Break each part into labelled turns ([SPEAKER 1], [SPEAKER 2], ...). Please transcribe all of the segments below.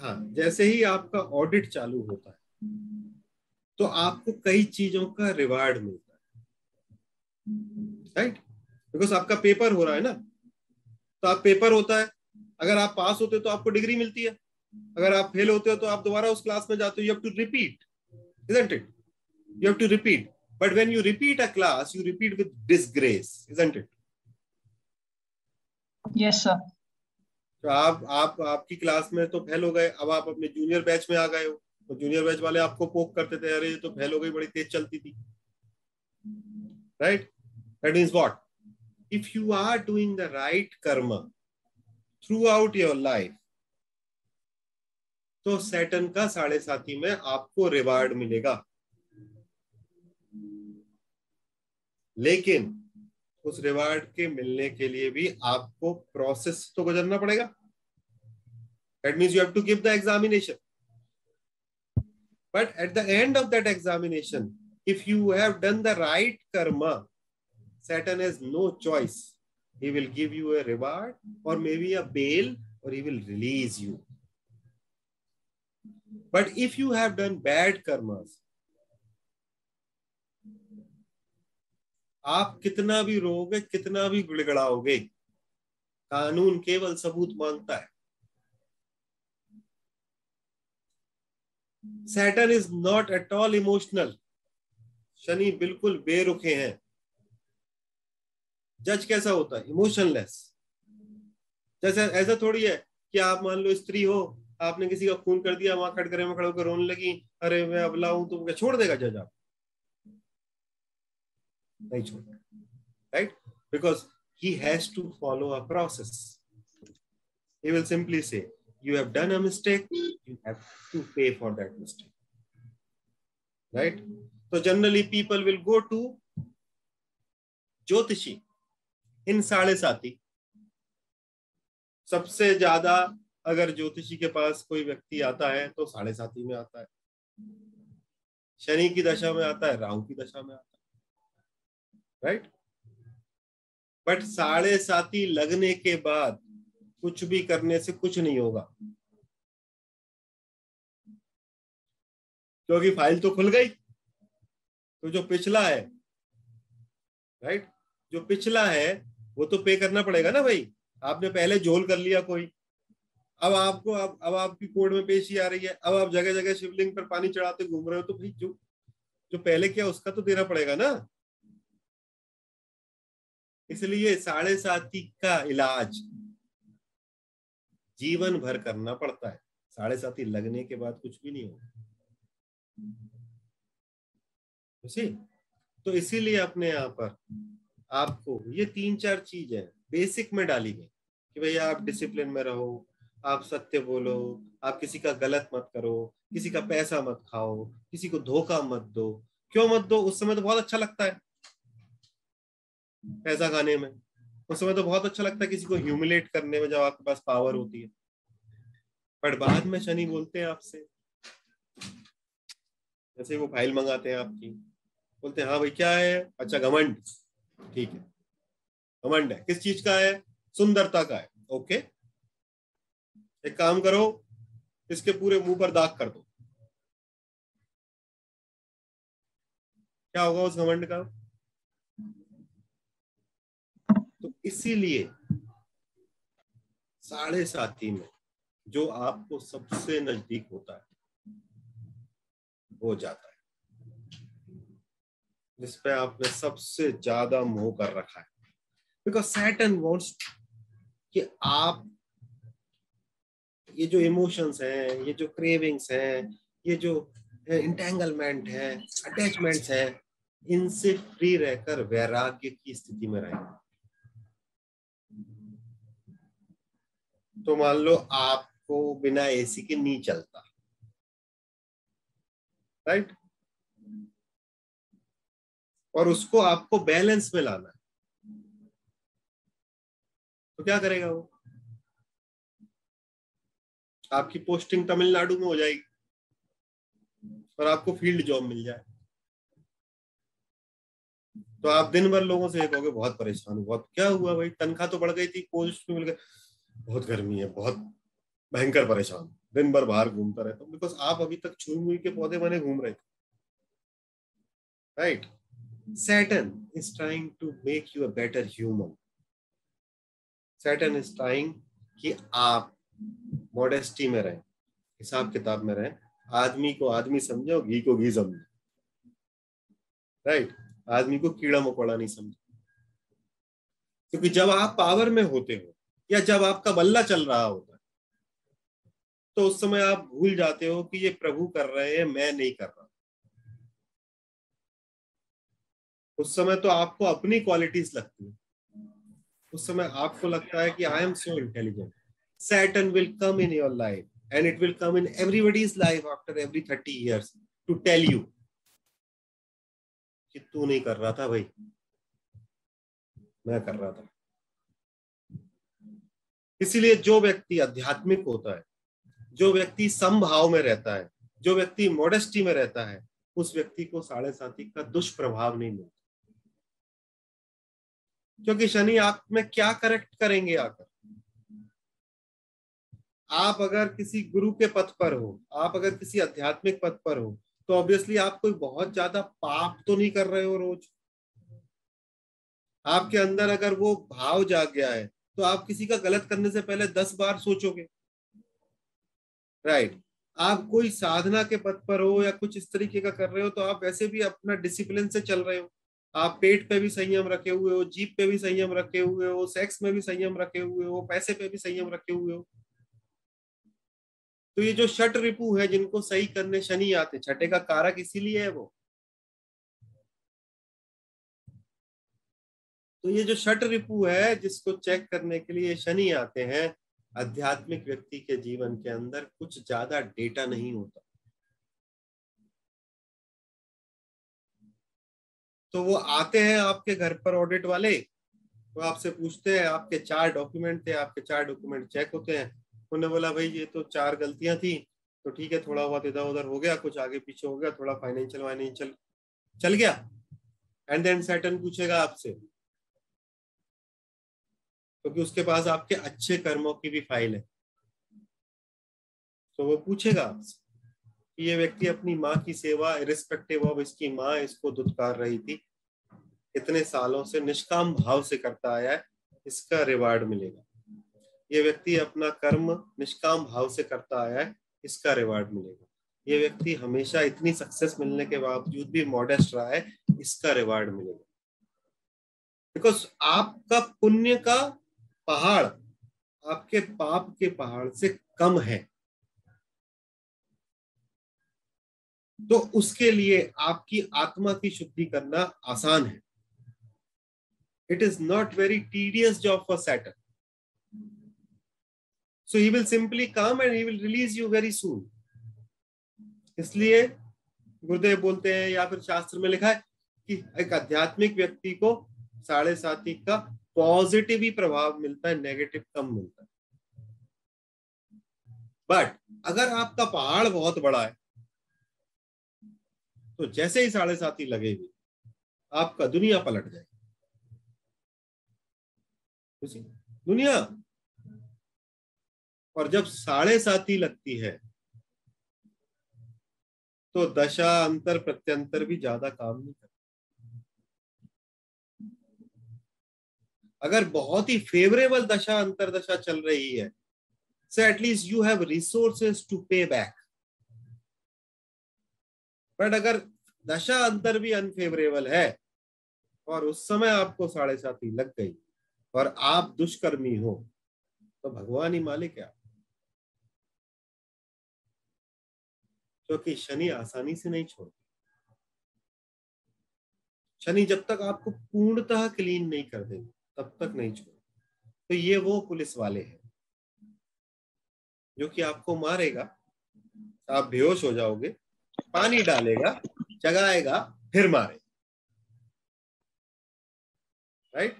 [SPEAKER 1] हाँ जैसे ही आपका ऑडिट चालू होता है तो आपको कई चीज़ों का रिवार्ड मिलता है। राइट बिकॉज़ आपका पेपर हो रहा है ना तो आप पेपर होता है। अगर आप पास होते हो तो आपको डिग्री मिलती है। अगर आप फेल होते हो तो आप दोबारा उस क्लास में जाते हो। You have to repeat isn't it? You have to repeat. But when you repeat a class, you repeat with disgrace, isn't it?
[SPEAKER 2] Yes, sir.
[SPEAKER 1] तो आप आप, आपकी क्लास में तो फेल हो गए, अब आप अपने जूनियर बैच में आ गए हो। तो जूनियर बैच वाले आपको पोक करते थे, अरे तो फेल हो गई, बड़ी तेज चलती थी। Right that means what if you are doing the right karma throughout your life तो सैटन का साढ़े साथी में आपको रिवार्ड मिलेगा। लेकिन उस रिवार्ड के मिलने के लिए भी आपको प्रोसेस तो गुजरना पड़ेगा। That means you have to give the examination but at the end of that examination if you have done the right karma Saturn has no choice he will give you a reward और may be a bail और he will release you but if you have done bad karmas आप कितना भी रोगे कितना भी गिड़गड़ाओगे कानून केवल सबूत माँगता है। Saturn is not at all emotional Shani बिल्कुल बेरुखे हैं। जज कैसा होता है? इमोशनलेस जैसे, ऐसा थोड़ी है कि आप मान लो स्त्री हो, आपने किसी का खून कर दिया वहाँ खड़करे में खड़े होकर रोने लगी, अरे मैं अबला हूँ तो क्या छोड़ देगा जज आप नहीं छोड़ता right because he has to follow a process he will simply say you have done a mistake you have to pay for that mistake right तो generally people will go to jyotishi in sadhe साथी सबसे ज़्यादा अगर ज्योतिषी के पास कोई व्यक्ति आता है तो साढ़े साथी में आता है। शनि की दशा में आता है, राहु की दशा में आता है। राइट बट साढ़े साथी लगने के बाद कुछ भी करने से कुछ नहीं होगा। क्योंकि फ़ाइल तो खुल गई। तो जो पिछला है राइट जो पिछला है, वो तो पे करना पड़ेगा ना भाई। आपने पहले झोल कर लिया कोई। अब आपको, अब अब आपकी कोर्ट में पेशी आ रही है। अब आप जगह जगह शिवलिंग पर पानी चढ़ाते घूम रहे हो तो भाई जो जो पहले किया उसका तो देना पड़ेगा ना। इसलिए साढ़े साथी का इलाज जीवन भर करना पड़ता है। साढ़े साथी लगने के बाद कुछ भी नहीं होगा। तो इसीलिए अपने यहाँ पर आपको ये तीन चार चीज़ है बेसिक में डाली गई कि भैया आप डिसिप्लिन में रहो, आप सत्य बोलो, आप किसी का गलत मत करो, किसी का पैसा मत खाओ, किसी को धोखा मत दो। क्यों मत दो? उस समय तो बहुत अच्छा लगता है। पैसा खाने में। उस समय तो बहुत अच्छा लगता है किसी को ह्यूमिलेट करने में जब आपके पास पावर होती है। पर बाद में शनि बोलते हैं आपसे। जैसे वो फ़ाइल मंगाते हैं आपकी। बोलते हैं हाँ भाई, क्या है? अच्छा घमंड। ठीक है। घमंड है। किस चीज़ का है? सुंदरता का है। ओके। एक काम करो, इसके पूरे मुँह पर दाग कर दो। क्या होगा उस घमंड का तो इसीलिए साढ़े साथी में जो आपको सबसे नज़दीक होता है, वो जाता है। जिसपे आपने सबसे ज़्यादा मोह कर रखा है। बिकॉज़ सैटन वॉन्ट्स कि आप ये जो इमोशंस हैं, ये जो क्रेविंग्स हैं, ये जो इंटेंगलमेंट है अटैचमेंट्स है, इनसे फ्री रहकर वैराग्य की स्थिति में रहें। तो मान लो आपको बिना एसी के नहीं चलता। राइट और उसको आपको बैलेंस में लाना है। तो क्या करेगा वो? आपकी पोस्टिंग तमिलनाडु में हो जाएगी। और आपको फ़ील्ड जॉब मिल जाए। तो आप दिन भर लोगों से कहोगे, बहुत परेशान हूँ, बहुत क्या हुआ भाई? तनख्वाह तो बढ़ गई थी पोस्ट मिल गई बहुत गर्मी है, बहुत भयंकर परेशान। दिन भर बाहर घूमता रहता हूँ बिकॉज़ आप अभी तक छुई मुई के पौधे बने घूम रहे थे। Right Saturn is trying to make you a better human. Saturn is trying कि आप मॉडेस्टी में रहें, हिसाब किताब में रहें। आदमी को आदमी समझो, घी को घी समझो। राइट आदमी को कीड़ा मकोड़ा नहीं समझो। क्योंकि जब आप पावर में होते हो या जब आपका बल्ला चल रहा होता है तो उस समय आप भूल जाते हो कि ये प्रभु कर रहे हैं, मैं नहीं कर रहा। उस समय तो आपको अपनी क्वालिटीज लगती है। उस समय आपको लगता है कि I am so intelligent Saturn will come in your life and it will come in everybody's life after every 30 years to tell you कि तू नहीं कर रहा था भाई। मैं कर रहा था। इसीलिए जो व्यक्ति आध्यात्मिक होता है, जो व्यक्ति समभाव में रहता है, जो व्यक्ति मोडेस्टी में रहता है, उस व्यक्ति को साढ़े साथी का दुष्प्रभाव नहीं मिलता। क्योंकि शनि आप में क्या करेक्ट करेंगे आकर? आप अगर किसी गुरु के पथ पर हो, आप अगर किसी आध्यात्मिक पथ पर हो तो ऑब्वियसली आप कोई बहुत ज़्यादा पाप तो नहीं कर रहे हो रोज। आपके अंदर अगर वो भाव जाग गया है तो आप किसी का गलत करने से पहले दस बार सोचोगे। राइट आप कोई साधना के पथ पर हो या कुछ इस तरीके का कर रहे हो तो आप वैसे भी अपना डिसिप्लिन से चल रहे हो। आप पेट पे भी संयम रखे हुए हो, जीप पे भी संयम रखे हुए हो सेक्स में भी संयम रखे हुए हो, पैसे पे भी संयम रखे हुए हो। तो ये जो शट रिपु है, जिनको सही करने शनि आते, छठे का कारक इसीलिए है वो। तो ये जो शट रिपु है, जिसको चेक करने के लिए शनि आते हैं, आध्यात्मिक व्यक्ति के जीवन के अंदर कुछ ज़्यादा डेटा नहीं होता। तो वो आते हैं आपके घर पर ऑडिट वाले, वो आपसे पूछते हैं, आपके चार डॉक्यूमेंट थे, आपके चार डॉक्यूमेंट चेक होते हैं। उन्होंने बोला, भाई, ये तो चार गलतियाँ थी तो ठीक है, थोड़ा बहुत इधर उधर हो गया, कुछ आगे पीछे हो गया, थोड़ा फाइनेंशियल वाइनेंशियल चल गया। एंड देन सैटन पूछेगा आपसे क्योंकि तो उसके पास आपके अच्छे कर्मों की भी फ़ाइल है। तो वो पूछेगा कि ये व्यक्ति अपनी माँ की सेवा रिस्पेक्टिव ऑफ़ इसकी माँ इसको दुत्कार रही थी, इतने सालों से निष्काम भाव से करता आया है, इसका रिवार्ड मिलेगा। ये व्यक्ति अपना कर्म निष्काम भाव से करता आया है, इसका रिवार्ड मिलेगा। ये व्यक्ति हमेशा इतनी सक्सेस मिलने के बावजूद भी मॉडेस्ट रहा है, इसका रिवार्ड मिलेगा। बिकॉज़ आपका पुण्य का पहाड़ आपके पाप के पहाड़ से कम है। तो उसके लिए आपकी आत्मा की शुद्धि करना आसान है। It is not very tedious job for Saturn so he will simply come and he will release you very soon इसलिए गुरुदेव बोलते हैं या फिर शास्त्र में लिखा है कि एक आध्यात्मिक व्यक्ति को साढ़े साथी का पॉजिटिव ही प्रभाव मिलता है नेगेटिव कम मिलता है। बट अगर आपका पहाड़ बहुत बड़ा है तो जैसे ही साढ़े साथी लगेगी, आपका दुनिया पलट जाएगी। दुनिया। और जब साढ़े साथी लगती है तो दशा, अंतर, प्रत्यंतर भी ज़्यादा काम नहीं करता। अगर बहुत ही फेवरेबल दशा अंतर दशा चल रही है, so at least you have resources to pay back. But अगर दशा अंतर भी अनफेवरेबल है, और उस समय आपको साढ़े साथी लग गई, और आप दुष्कर्मी हो तो भगवान ही मालिक है क्योंकि शनि आसानी से नहीं छोड़ते। शनि जब तक आपको पूर्णतः क्लीन नहीं कर देंगे। तब तक नहीं छोड़। तो ये वो पुलिस वाले हैं, जो कि आपको मारेगा, आप बेहोश हो जाओगे, पानी डालेगा, जगाएगा, फिर मारे राइट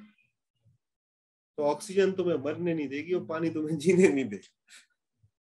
[SPEAKER 1] तो ऑक्सीजन तुम्हें मरने नहीं देगी और पानी तुम्हें जीने नहीं देगी।